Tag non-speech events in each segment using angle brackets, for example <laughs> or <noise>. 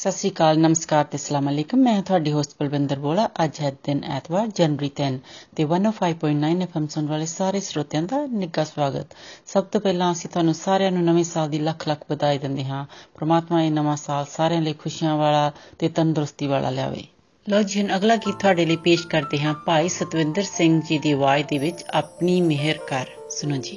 ਸਤਿ ਸ੍ਰੀ ਅਕਾਲ, ਨਮਸਕਾਰ ਤੇ ਅਸਲਾਮ ਅਲੈਕਮ। ਮੈਂ ਤੁਹਾਡੀ ਹੋਸਟ ਬਲਵਿੰਦਰ ਬੋਲਾ। ਅੱਜ ਹੈ ਦਿਨ ਐਤਵਾਰ, ਜਨਵਰੀ 3 ਤੇ 105.9 ਐਫਐਮ ਸੁਣ ਵਾਲੇ ਸਾਰੇ ਸਰੋਤਿਆਂ ਦਾ ਨਿੱਘਾ ਸਵਾਗਤ। ਸਭ ਤੋਂ ਪਹਿਲਾਂ ਅਸੀਂ ਤੁਹਾਨੂੰ ਸਾਰਿਆਂ ਨੂੰ ਨਵੇਂ ਸਾਲ ਦੀ ਲੱਖ ਲੱਖ ਵਧਾਈ ਦਿੰਦੇ ਹਾਂ। ਪ੍ਰਮਾਤਮਾ ਇਹ ਨਵਾਂ ਸਾਲ ਸਾਰਿਆਂ ਲਈ ਖੁਸ਼ੀਆਂ ਵਾਲਾ ਤੇ ਤੰਦਰੁਸਤੀ ਵਾਲਾ ਲਿਆਵੇ। ਲੋ ਜੀ, ਹੁਣ ਅਗਲਾ ਗੀਤ ਤੁਹਾਡੇ ਲਈ ਪੇਸ਼ ਕਰਦੇ ਹਾਂ। ਭਾਈ ਸਤਵਿੰਦਰ ਸਿੰਘ ਜੀ ਦੀ ਆਵਾਜ਼ ਦੇ ਵਿੱਚ ਆਪਣੀ ਮਿਹਰ ਕਰ। ਸੁਣੋ ਜੀ।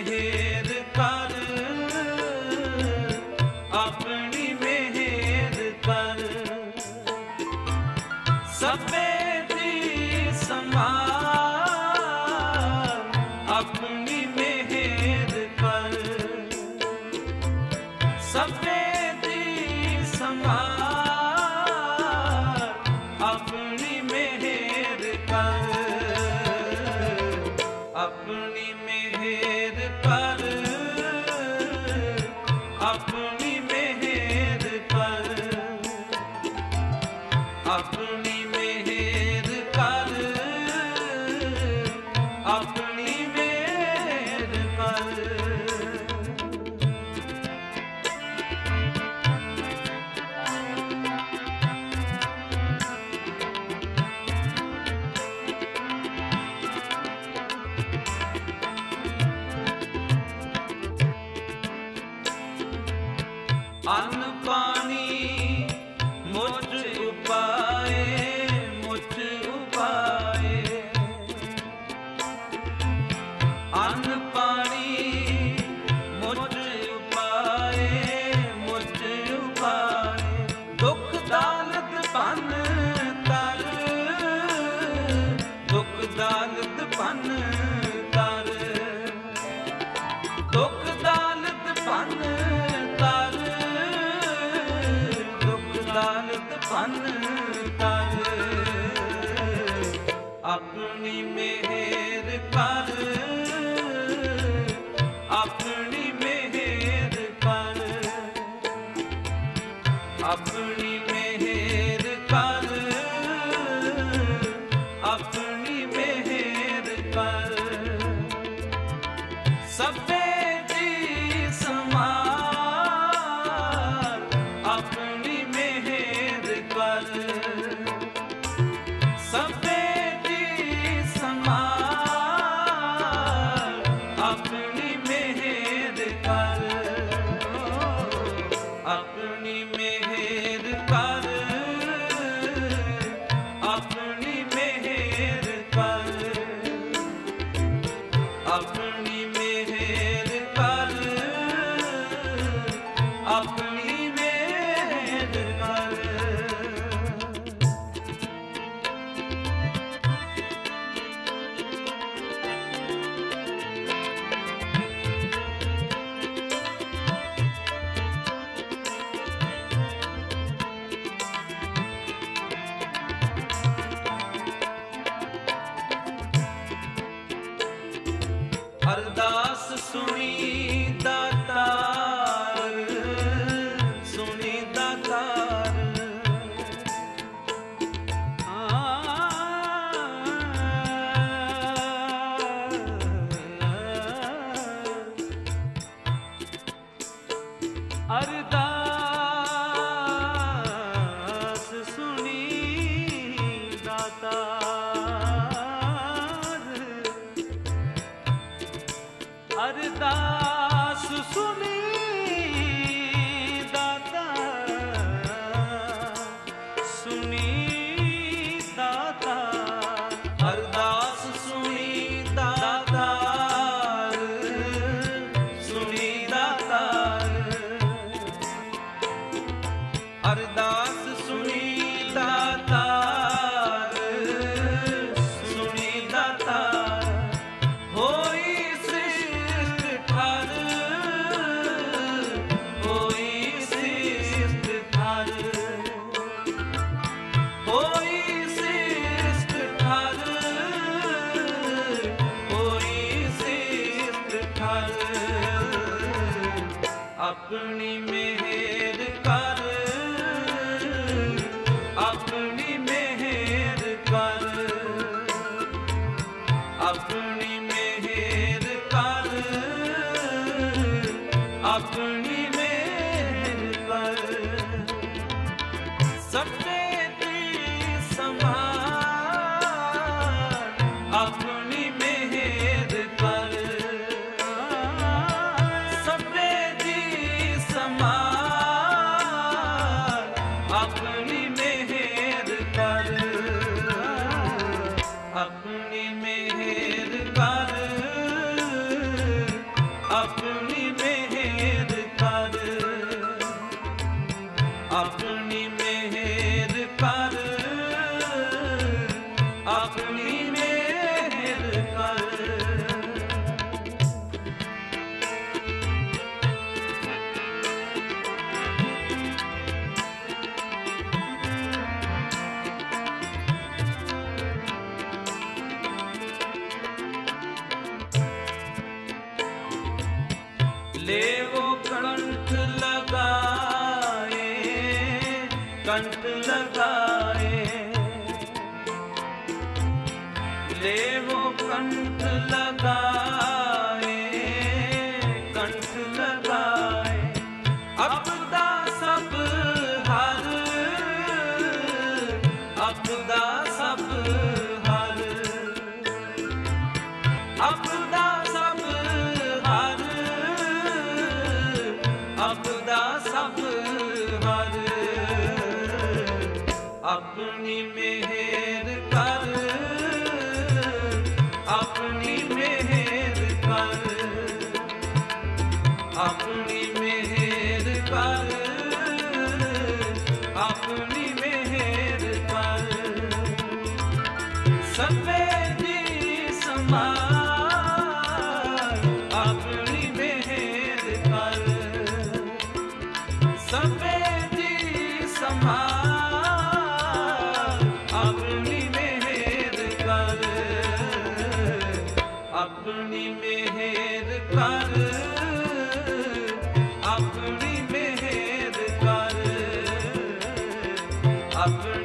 Bye. Amen.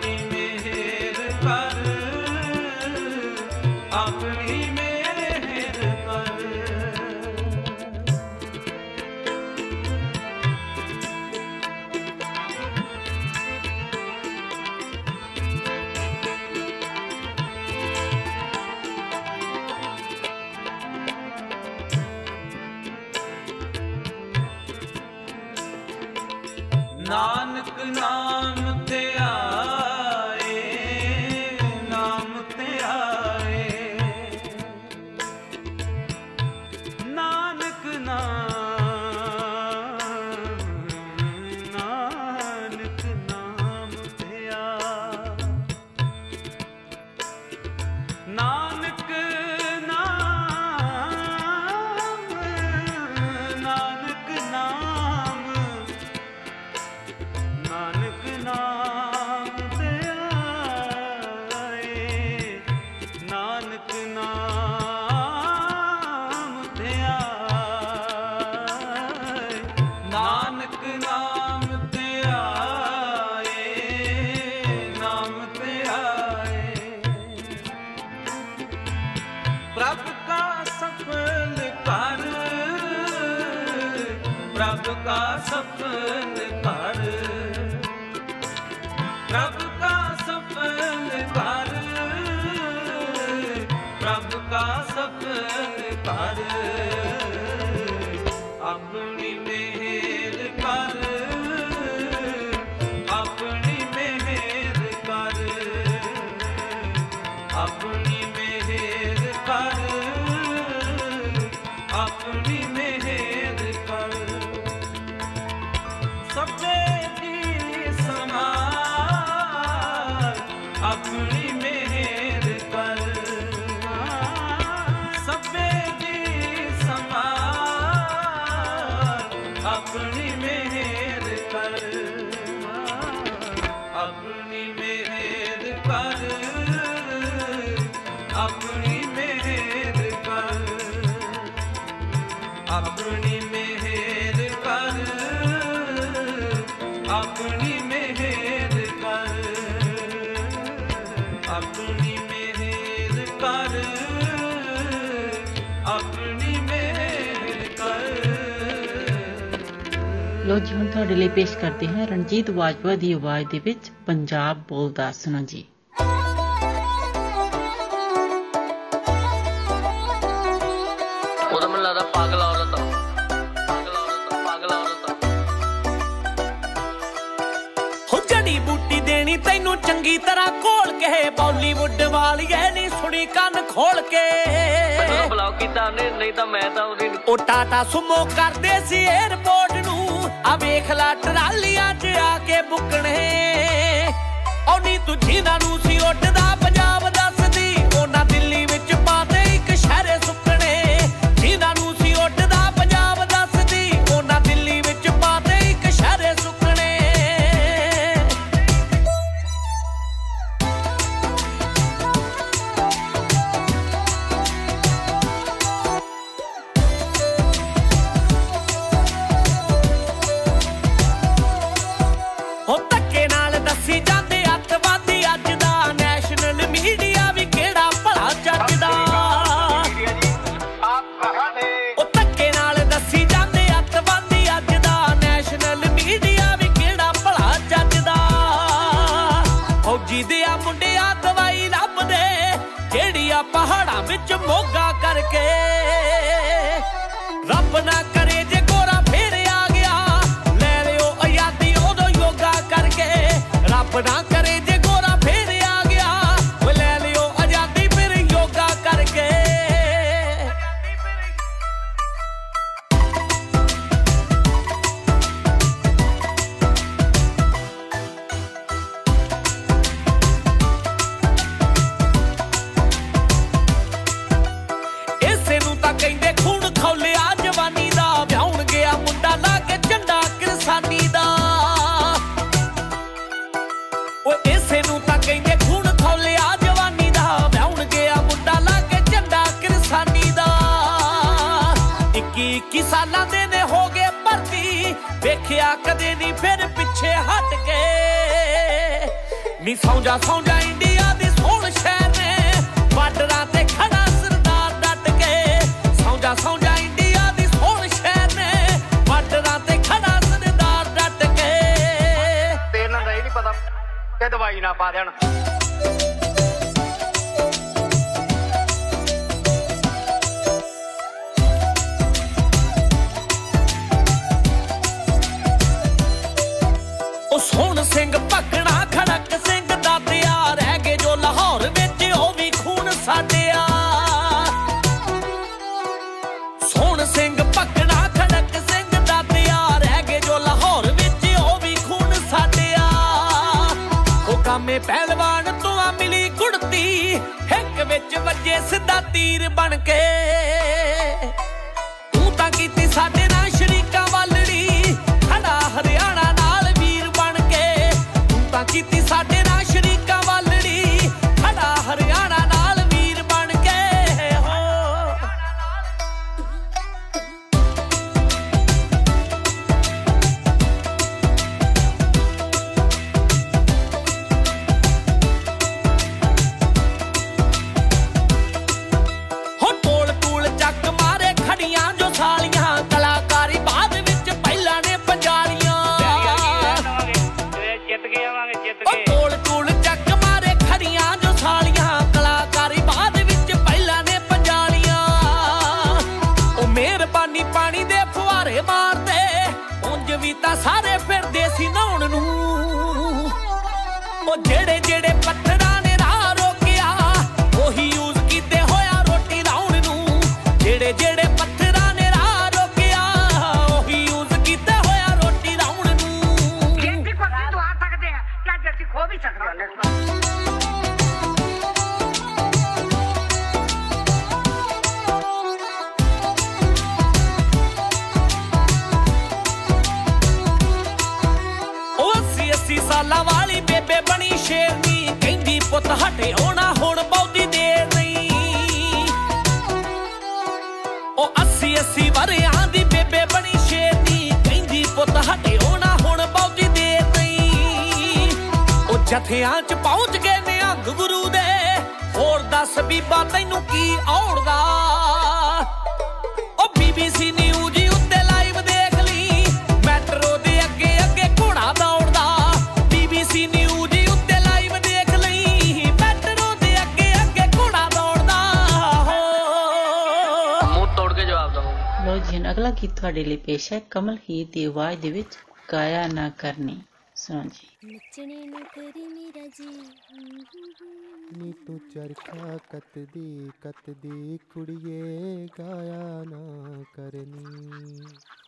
अपनी में ਲੋ ਜੀ ਹੁਣ ਤੁਹਾਡੇ ਲਈ ਪੇਸ਼ ਕਰਦੇ ਹਾਂ ਰਣਜੀਤ ਵਾਜਵਾ ਦੀ ਆਵਾਜ਼ ਦੇ ਵਿੱਚ ਪੰਜਾਬ ਬੋਲਦਾ ਸੁਣੋ ਜੀ। ਉਹਦਾ ਮੈਨੂੰ ਲੱਗਦਾ ਪਾਗਲ ਔਰਤ ਪਾਗਲ ਔਰਤ ਪਾਗਲ ਔਰਤ ਹੋ ਜੜੀ ਬੂਟੀ ਦੇਣੀ ਤੈਨੂੰ ਚੰਗੀ ਤਰ੍ਹਾਂ ਕੋਲ ਕੇ ਬਾਲੀਵੁੱਡ ਵਾਲੀਏ ਨਹੀਂ ਸੁਣੀ ਕੰਨ ਖੋਲ ਕੇ। ਬਲੌਕ ਕੀਤਾ ਨੇ ਨਹੀਂ ਤਾਂ ਮੈਂ ਤਾਂ ਉਹਦੀ ਉਹ ਟਾਟਾ ਸੁਮੋ ਕਰਦੇ ਸੀ 에어ਪੋਰਟ ਆ ਵੇਖ ਲਾ ਟਰਾਲੀਆਂ 'ਚ ਆ ਕੇ ਬੁੱਕਣੇ। ਉਹ ਨਹੀਂ ਤੂੰ ਜਿਨ੍ਹਾਂ ਨੂੰ ਸੀ ਉੱਡਦਾ ਅਸੀਂ ਜਾਂਦੇ ਅੱਤਵਾਦੀ, ਅੱਜ ਦਾ ਨੈਸ਼ਨਲ ਮੀਡੀਆ ਵੀ ਕਿਹੜਾ ਭਲਾ ਚੱਕਦਾ ਉਹ ਧੱਕੇ ਨਾਲ ਦੱਸੀ ਜਾਂਦੇ ਅੱਤਵਾਦੀ, ਅੱਜ ਦਾ ਨੈਸ਼ਨਲ ਮੀਡੀਆ ਵੀ ਕਿਹੜਾ ਭਲਾ ਚੱਕਦਾ ਫੌਜੀ ਦੇ ਆ ਮੁੰਡਿਆ ਦਵਾਈ ਲੱਭਦੇ ਜਿਹੜੀ ਆ ਪਹਾੜਾਂ ਵਿੱਚ ਮੋਗਾ ਕਰਕੇ। ਰੱਬ ਨਾ ਮੇਰੇ ਪਹਿਲਵਾਨ ਤੂੰ ਆ ਮਿਲੀ ਕੁੜਤੀ। ਹਿੱਕ ਵਿੱਚ ਵੱਜੇ ਸਿੱਧਾ ਤੀਰ ਬਣ ਕੇ। ਜਥਿਆਂ ਚ ਪਹੁੰਚ ਗਏ ਨਿਹੰਗ ਗੁਰੂ ਦੇ। ਹੋਰ ਦੱਸ ਬੀਬਾ ਤੈਨੂੰ ਕੀ ਔੜਦਾ ਉਹ ਬੀਬੀਸੀ ਨਿਊਜ਼ ਉੱਤੇ ਲਾਈਵ ਦੇਖ ਲਈ। ਮੈਟਰੋ ਦੇ ਅੱਗੇ ਅੱਗੇ ਘੋੜਾ ਦੌੜਦਾ। ਬੀਬੀਸੀ ਨਿਊਜ਼ ਉੱਤੇ ਲਾਈਵ ਦੇਖ ਲਈ। ਮੈਟਰੋ ਦੇ ਅੱਗੇ ਅੱਗੇ ਘੋੜਾ ਦੌੜਦਾ। ਮੂੰਹ ਤੋੜ ਕੇ ਜਵਾਬ ਦਵਾਂ ਲੋ ਜੀ ਅਗਲਾ ਗੀਤ ਤੁਹਾਡੇ ਲਈ ਪੇਸ਼ ਹੈ? ਕਮਲ ਹੀ ਦੀ ਆਵਾਜ਼ ਦੇ ਵਿੱਚ ਗਾਇਆ ਨਾ ਕਰਨੀ। जी नी तू चरखा कत दी कत दी कुड़िए गाया ना करनी।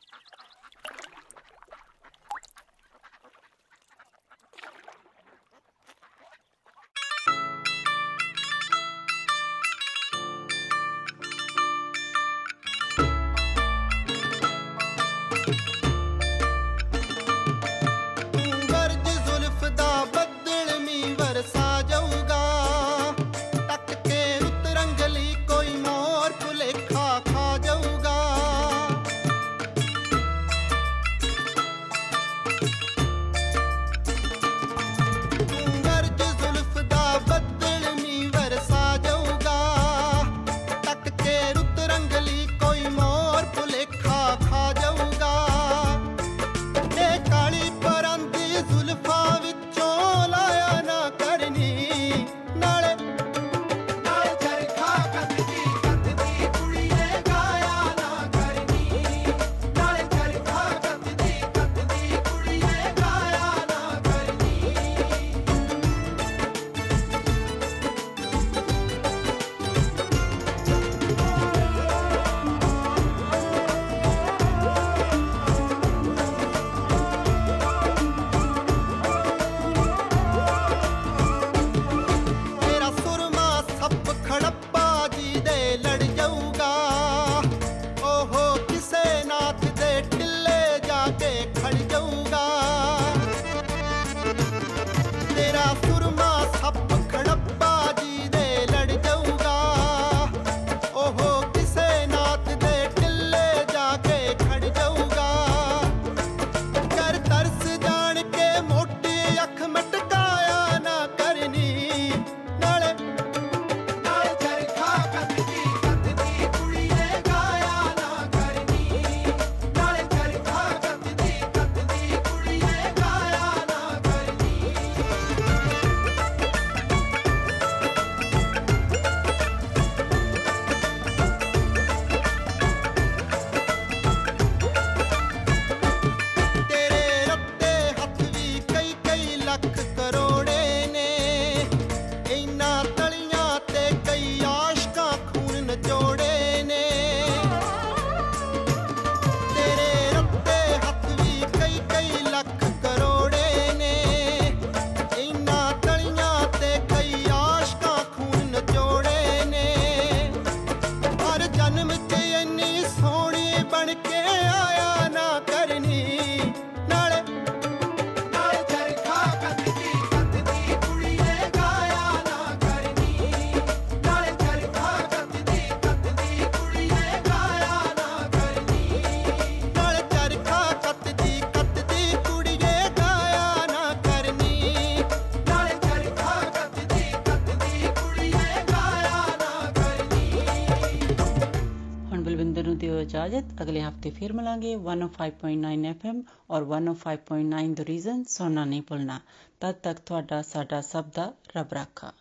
ਨੂੰ ਦਿਓ ਇਜਾਜ਼ਤ ਅਗਲੇ ਹਫਤੇ ਫਿਰ ਮਿਲਾਂਗੇ 105.9 FM ਔਰ 105.9 ਦ ਰੀਜ਼ਨ ਸੁਣਨਾ ਨਹੀਂ ਭੁੱਲਣਾ ਤਦ ਤੱਕ ਤੁਹਾਡਾ ਸਾਡਾ ਸਭ ਦਾ ਰੱਬ ਰਾਖਾ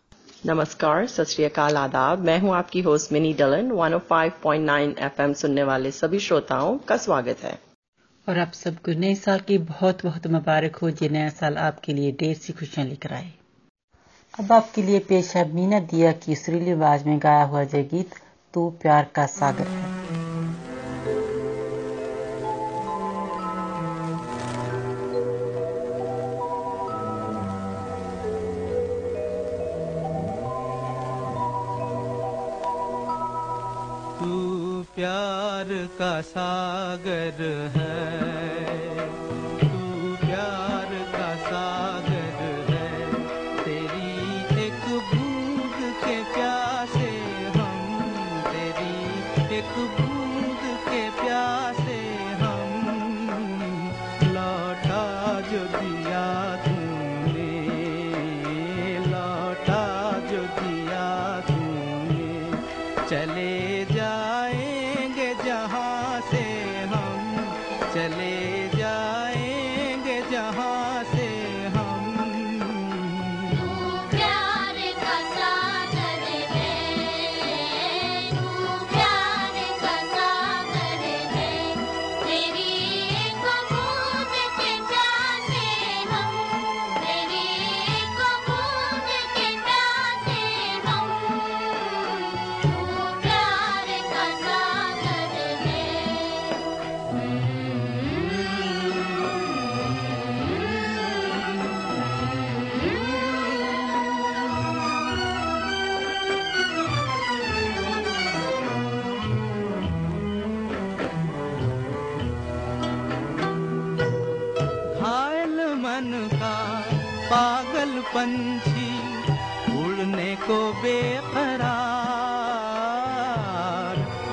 नमस्कार सत श्री अकाल आदाब मैं हूं आपकी होस्ट मिनी डलन 105.9 एफएम सुनने वाले सभी श्रोताओं का स्वागत है और आप सबको नए साल की बहुत बहुत मुबारक हो ये नया साल आपके लिए ढेर सी खुशियां लेकर आए अब आपके लिए पेश है मीना दिया की सुरीली आवाज में गाया हुआ जय गीत तू प्यार का सागर है प्यार का सागर है। पंछी उड़ने को बेकरार,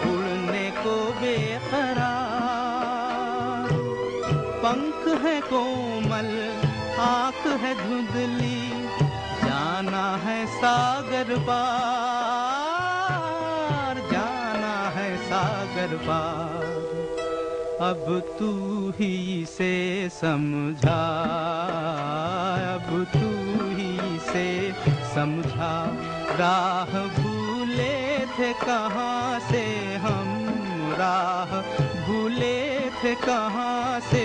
उड़ने को बेकरार। पंख है कोमल, आँख है धुंधली, जाना है सागर पार, जाना है सागर पार। अब तू ही से समझा, अब तू से समझा राह भूले थे कहाँ से हम? राह भूले थे कहाँ से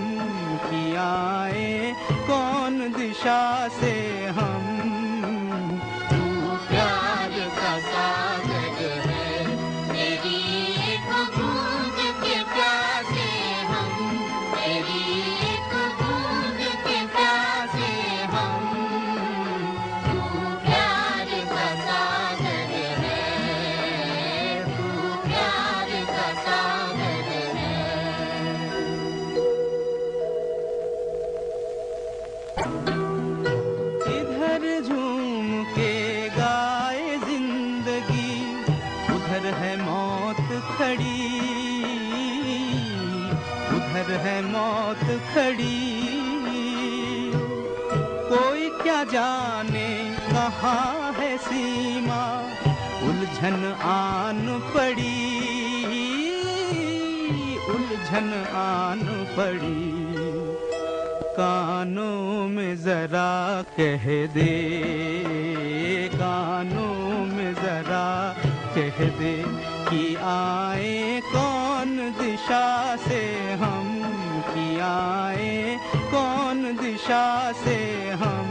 आए कौन दिशा से हम जाने कहाँ है सीमा? उलझन आन पड़ी, उलझन आन पड़ी। कानों में जरा कह दे, कानों में जरा कह दे कि आए कौन दिशा से हम, कि आए कौन दिशा से हम।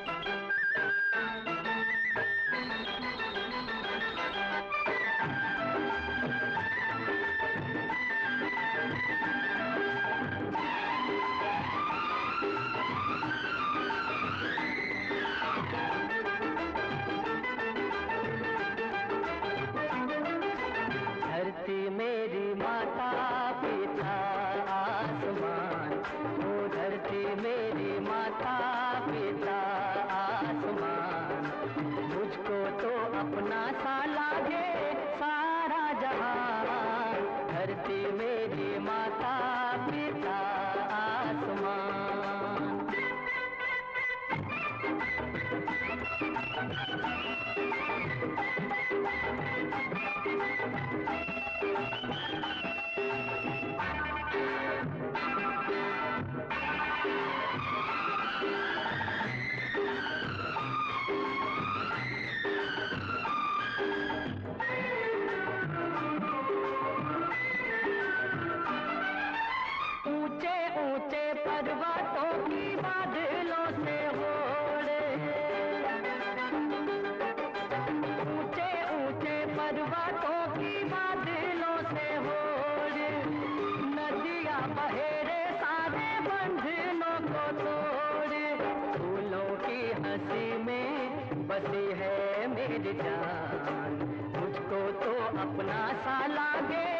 बसी है मेरी जान। मुझको तो अपना सा लागे।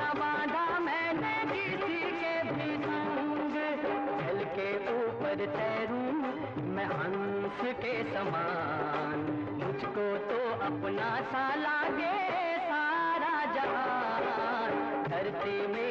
न बांधा मैंने किसी के भी संग। जल के ऊपर तैरूं मैं हंस के समान। मुझको तो अपना सा लागे सारा जहान। धरती में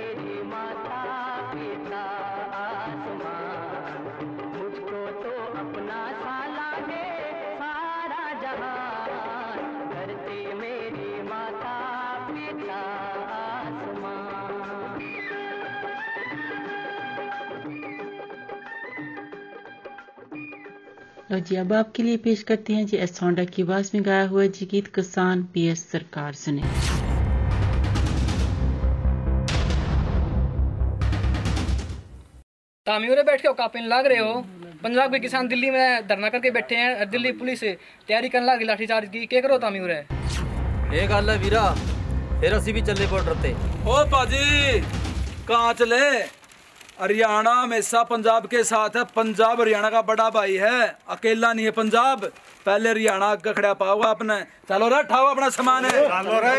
लो जी अब आपके लिए पेश करते हैं जी एस होंडा की आवाज़ में गाया हुआ जी गीत किसान पी एस सरकार सुने। तामियों बैठ के कापिन लग रहे हो। पंजाब के किसान दिल्ली में धरना करके बैठे हैं दिल्ली पुलिस तैयारी करने लगी लाठीचार्ज की। क्या करो तामीरे ये गल है वीरा फिर असी भी चले बॉर्डर ते। ओ पाजी कहाँ चले? हरियाणा हमेशा पंजाब के साथ है। पंजाब हरियाणा का बड़ा भाई है। अकेला नहीं है पंजाब। पहले हरियाणा का खड़ा पाओ आपने। चलो रे ठाओ अपना सामान। है चलो रे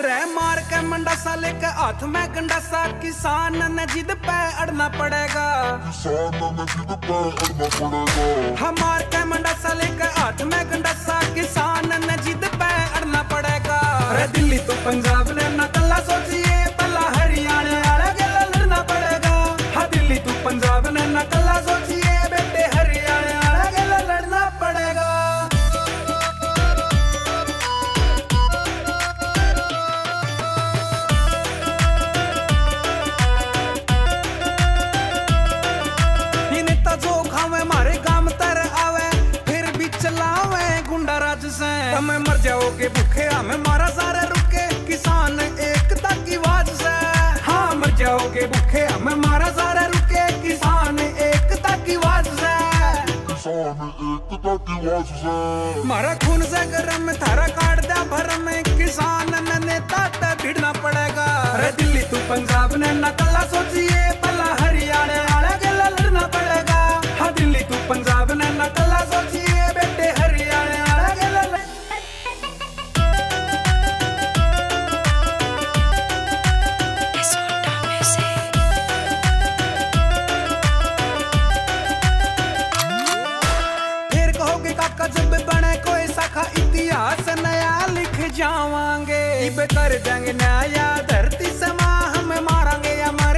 रे मार के मंडा साले के हाथ में गंडासा किसान ने जिद पे अड़ना पड़ेगा। हमार के मंडा साले हाथ में गंडासा किसान ने जिद दिल्ली तो पंजाब ने ना कला सोचिए मारा खून से गरम थारा काट दिया में। किसान ने नेता ते भिड़ना पड़ेगा। अरे दिल्ली तू पंजाब ने नकला सोचिए, भला हरियाणा। जावांगे। कर देंगे नया धरती समा हम मारांगे या मर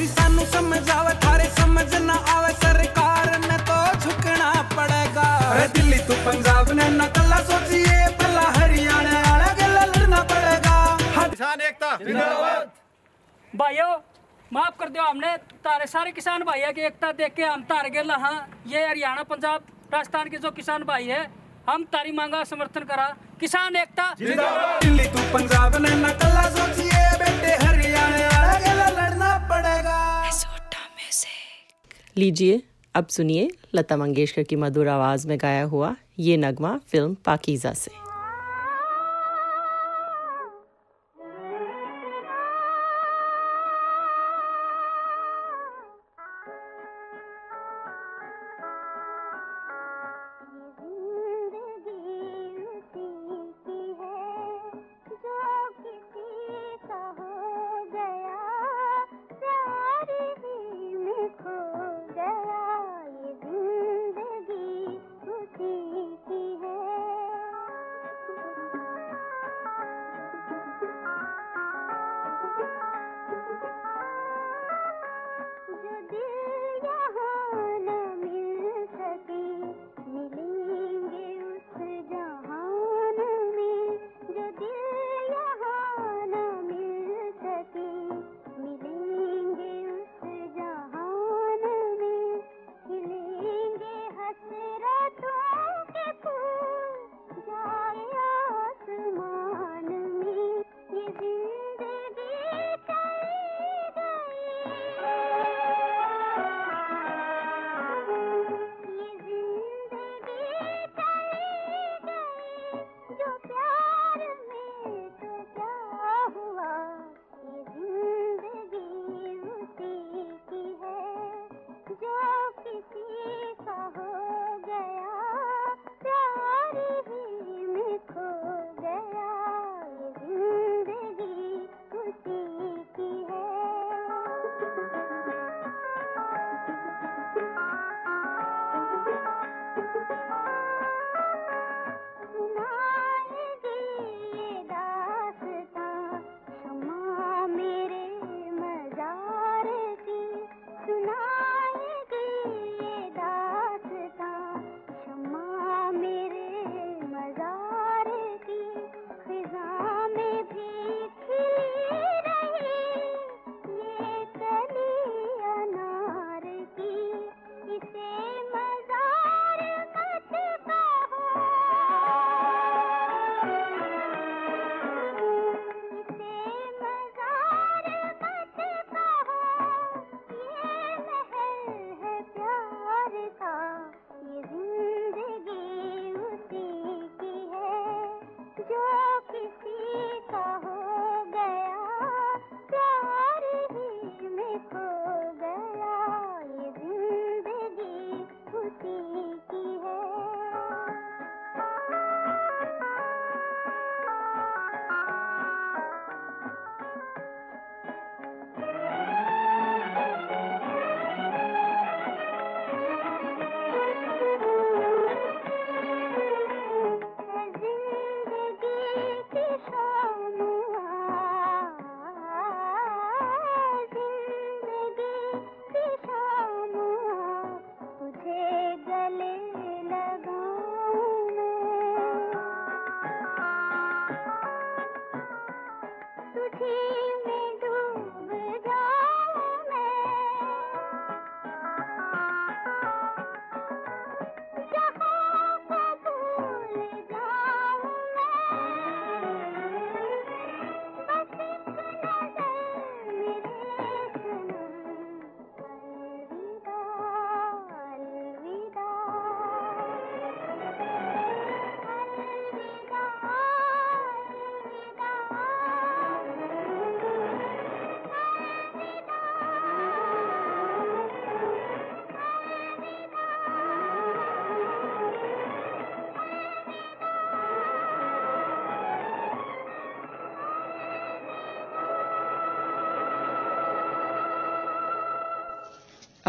भाई सानू समझ आवे थारे समझ ना आवे सरकार ने तो झुकना पड़ेगा। अरे दिल्ली तू पंजाब ने न कल्ला सोचिए पल्ला हरियाणा वाला गला लड़ना पड़ेगा। किसान एकता। भाइयों माफ़ कर दो हमने तारे सारे किसान भाई की एकता देख के हम तार गेला हाँ। ये हरियाणा पंजाब राजस्थान के जो किसान भाई है हम तारी मांगा समर्थन करा। किसान एकता। दिल्ली तू पंजाब ने न कल्ला सोचिए बेटे हरियाणा लीजिए। अब सुनिए लता मंगेशकर की मधुर आवाज़ में गाया हुआ ये नगमा फ़िल्म पाकिज़ा से।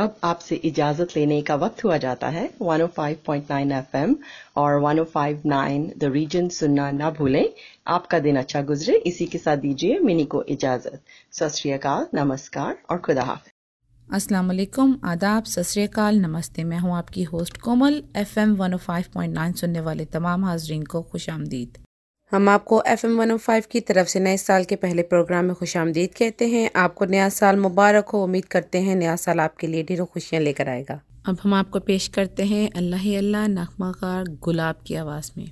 अब आपसे इजाज़त लेने का वक्त हुआ जाता है 105.9 एफएम और 105.9 द रीजन सुनना ना भूलें। आपका दिन अच्छा गुजरे। इसी के साथ दीजिए मिनी को इजाज़त। सत नमस्कार और खुदा हाफिज। अस्सलाम वालेकुम आदाब, सत नमस्ते। मैं हूँ आपकी होस्ट कोमल एफएम 105.9 सुनने वाले तमाम हाजरीन को खुश आमदीद। हम आपको एफ़ एम वन फाइव की तरफ़ से नए साल के पहले प्रोग्राम में खुश आमदीद कहते हैं। आपको नया साल मुबारक हो। उम्मीद करते हैं नया साल आपके लिए ढेरों खुशियाँ लेकर आएगा। अब हम आपको पेश करते हैं अल्लाह अल्लाह नखमा गुलाब की आवाज़ में।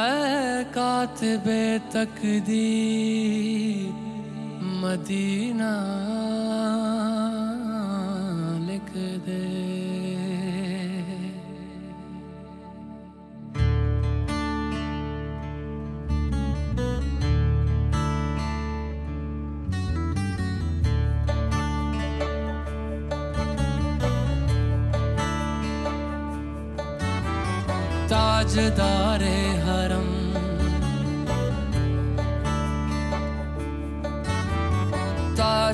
ऐ कातिबे तकदीर मदीना लिख दे। ताजदारे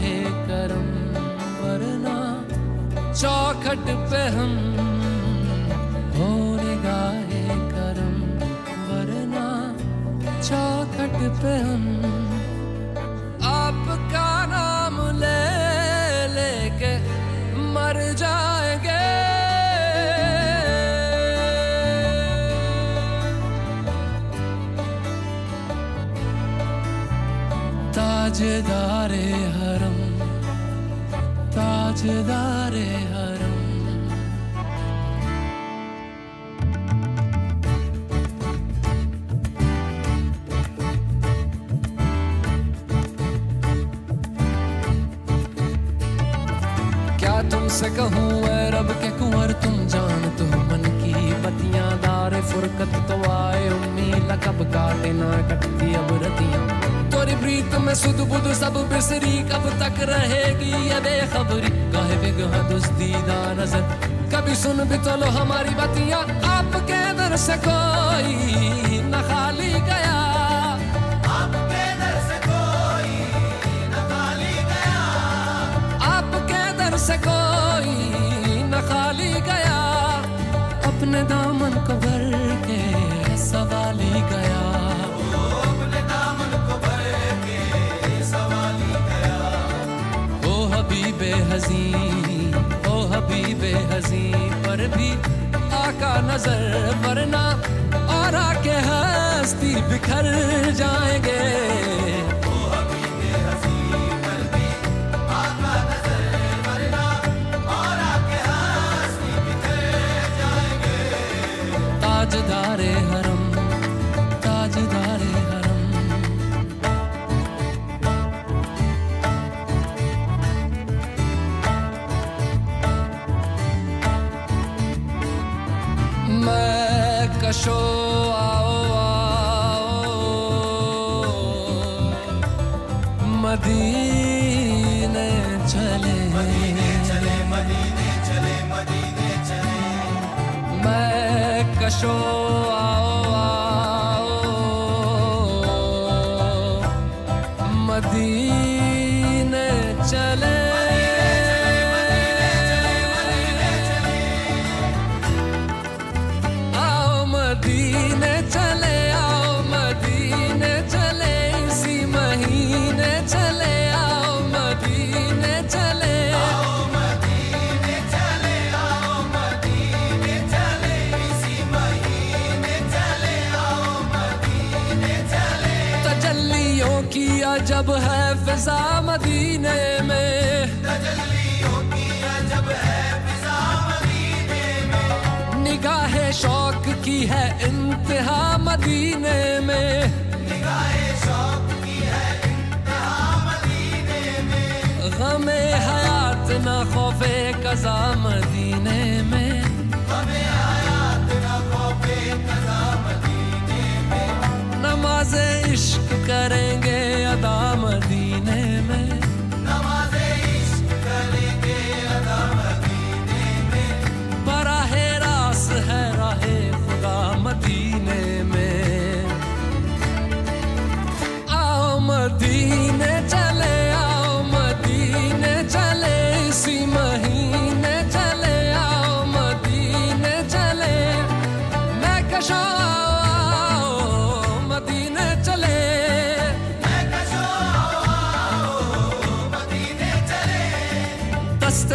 निगाहे करम, वरना चौखट पे हम हो निगाहे करम, वरना चौखट पे हम आपका नाम ले, लेके मर जाएँगे। ताजदारे 解答 फुरकत तो आए उम्मीद कब काटे ना कटती अब रतियाँ। तोरी प्रीत में सुध बुध सब बिसरी, कब तक रहेगी ये बेखबरी? काहे बिगह दुस्तीदा नज़र। कभी सुन भी तो लो हमारी बतियाँ आपके दर गया। आपके दर से कोई न खाली गया। कोई न खाली गया। अपने दामन को भर हजी ओ हबीबे हजी पर भी आका नज़र वरना और आके हस्ती बिखर जाएँगे। ओ हबीबे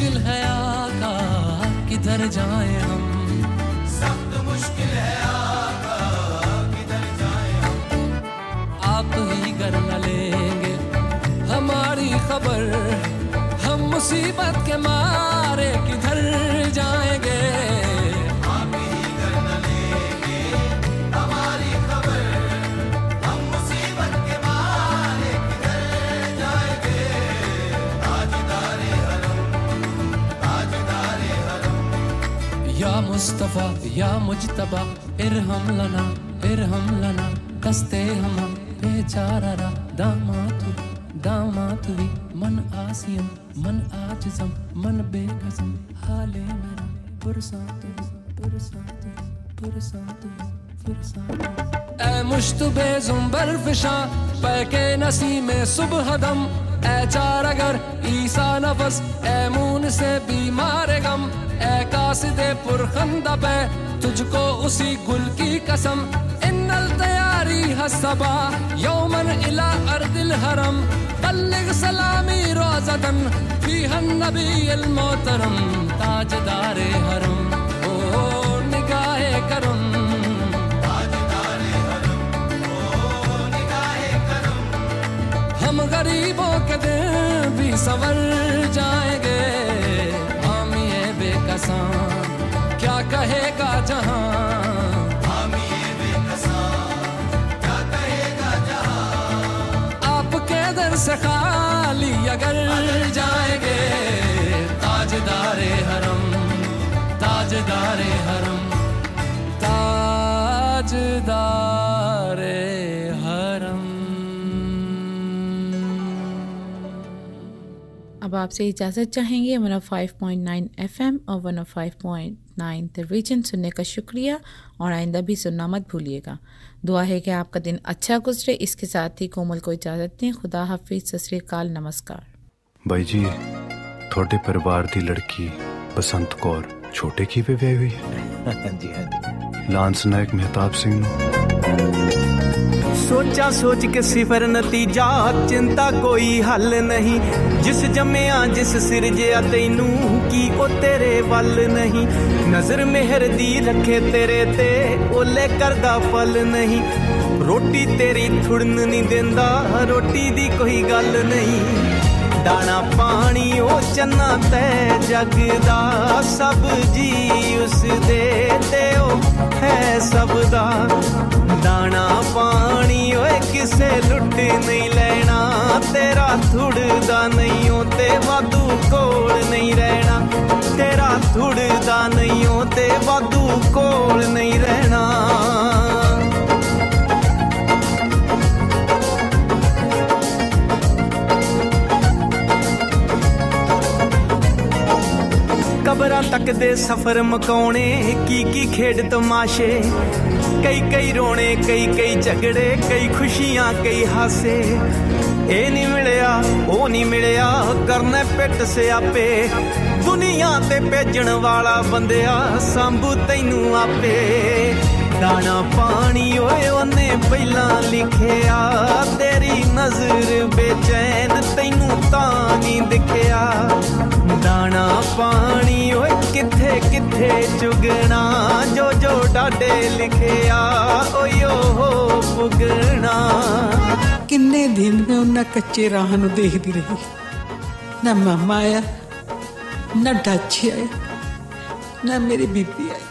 मुश्किल है आका किधर जाए हम? सख्त मुश्किल है आका किधर जाए हम? आप ही कर न लेंगे हमारी खबर हम मुसीबत के मारे किधर जाएँगे? मुस्तफ़ा, या मुजतबा, इरहम लना इरहम लना, दस्ते हम बेचारा दामातु दामातुवी मन आसियम, मन आज़म मन बेकसम हाले मेरा, पुरसातु पुरसातु पुरसातु। ए फिशा, पैके नसी में सुबह ए चार अगर ईसा नफस ए मून से बीमार गम। ए कासिदे पुरखंदा पे, तुझको उसी गुल की कसम। इन्नल तैयारी हसबा यौमन इला अर्दिल हरम। बल्लिग सलामी रोजदन फीहन नबी मोहतरम ताजदार हरम, ओ निगाहे करम। गरीबों के दिन भी संवर जाएँगे। हम ये बेकसां, क्या कहेगा जहाँ? हम ये क्या कहेगा जहाँ आपके दर से खाली अगर जाएँगे। ताजदारे हरम ताजदारे हरम अब आपसे इजाज़त चाहेंगे 105.9 एफएम और 105.9 द रीजन सुनने का शुक्रिया और आइंदा भी सुनना मत भूलिएगा दुआ है कि आपका दिन अच्छा गुजरे इसके साथ ही कोमल को इजाज़त दें खुदा हाफिज सत श्री अकाल नमस्कार ਬਾਈ ਜੀ ਤੁਹਾਡੇ ਪਰਿਵਾਰ ਦੀ ਲੜਕੀ ਬਸੰਤ ਕੌਰ ਛੋਟੇ ਕੀ ਵਿਆਹੀ ਹੋਈ <laughs> ਹੈ ਹਾਂਜੀ ਹਾਂਜੀ ਲਾਂਸ ਨਾਇਕ ਮਹਿਤਾਬ ਸਿੰਘ ਨੂੰ ਸੋਚਾਂ ਸੋਚ ਕੇ ਸਿਫਰ ਨਤੀਜਾ, ਚਿੰਤਾ ਕੋਈ ਹੱਲ ਨਹੀਂ। ਜਿਸ ਜੰਮਿਆ, ਜਿਸ ਸਿਰਜਿਆ, ਤੈਨੂੰ ਕੀ ਉਹ ਤੇਰੇ ਵੱਲ ਨਹੀਂ। ਨਜ਼ਰ ਮਿਹਰ ਦੀ ਰੱਖੇ ਤੇਰੇ ਤੇ ਓਲੇ ਕਰਦਾ ਫਲ ਨਹੀਂ। ਰੋਟੀ ਤੇਰੀ ਥੁੜਨ ਨਹੀਂ ਦਿੰਦਾ, ਰੋਟੀ ਦੀ ਕੋਈ ਗੱਲ ਨਹੀਂ। ਦਾਣਾ ਪਾਣੀ ਉਹ ਚੰਨਾ ਤੈ ਜਗ ਦਾ ਸਭ ਜੀ ਉਸ ਦੇ ਤੇ ਉਹ ਹੈ ਸਭ ਦਾ ਦਾਣਾ ਪਾਣੀ ਓਏ ਕਿਸੇ ਲੁੱਟ ਨਹੀਂ ਲੈਣਾ ਤੇਰਾ ਥੁੜਦਾ ਨਹੀਂ ਓ ਤੇ ਵਾਧੂ ਕੋਲ ਨਹੀਂ ਰਹਿਣਾ ਤੇਰਾ ਥੁੜਦਾ ਨਹੀਂ ਓ ਤੇ ਵਾਧੂ ਕੋਲ ਨਹੀਂ ਰਹਿਣਾ ਕਬਰਾਂ ਤੱਕ ਦੇ ਸਫ਼ਰ ਮਕਾਉਣੇ, ਕੀ ਕੀ ਖੇਡ ਤਮਾਸ਼ੇ। ਕਈ ਕਈ ਰੋਣੇ, ਕਈ ਕਈ ਝਗੜੇ, ਕਈ ਖੁਸ਼ੀਆਂ, ਕਈ ਹਾਸੇ। ਇਹ ਨਹੀਂ ਮਿਲਿਆ, ਉਹ ਨਹੀਂ ਮਿਲਿਆ, ਕਰਨਾ ਪਿੱਟ ਸਿਆਪੇ। ਦੁਨੀਆ ਤੇ ਭੇਜਣ ਵਾਲਾ ਬੰਦਿਆ, ਸੰਭੂ ਤੈਨੂੰ ਆਪੇ। ਦਾਣਾ ਪਾਣੀ ਓਏ, ਉਹਨੇ ਪਹਿਲਾਂ ਲਿਖਿਆ। ਤੇਰੀ ਨਜ਼ਰ ਬੇਚੈਨ ਤੈਨੂੰ ਤਾਂ ਨਹੀਂ ਦਿਖਿਆ। ਦਾਣਾ ਪਾਣੀ ਓਏ, ਕਿੱਥੇ ਕਿੱਥੇ ਚੁਗਣਾ? ਜੋ ਜੋ ਡਾਡੇ ਲਿਖਿਆ, ਓਏ ਓ ਪੁਗਣਾ ਕਿੰਨੇ ਦਿਨ ਮੈਂ ਉਹਨਾਂ ਕੱਚੇ ਰਾਹ ਨੂੰ ਦੇਖਦੀ ਰਹੀ। ਨਾ ਮਾਮਾ ਆਇਆ, ਨਾ ਡਾਚੀ ਆਇਆ, ਨਾ ਮੇਰੀ ਬੀਬੀ ਆਈ।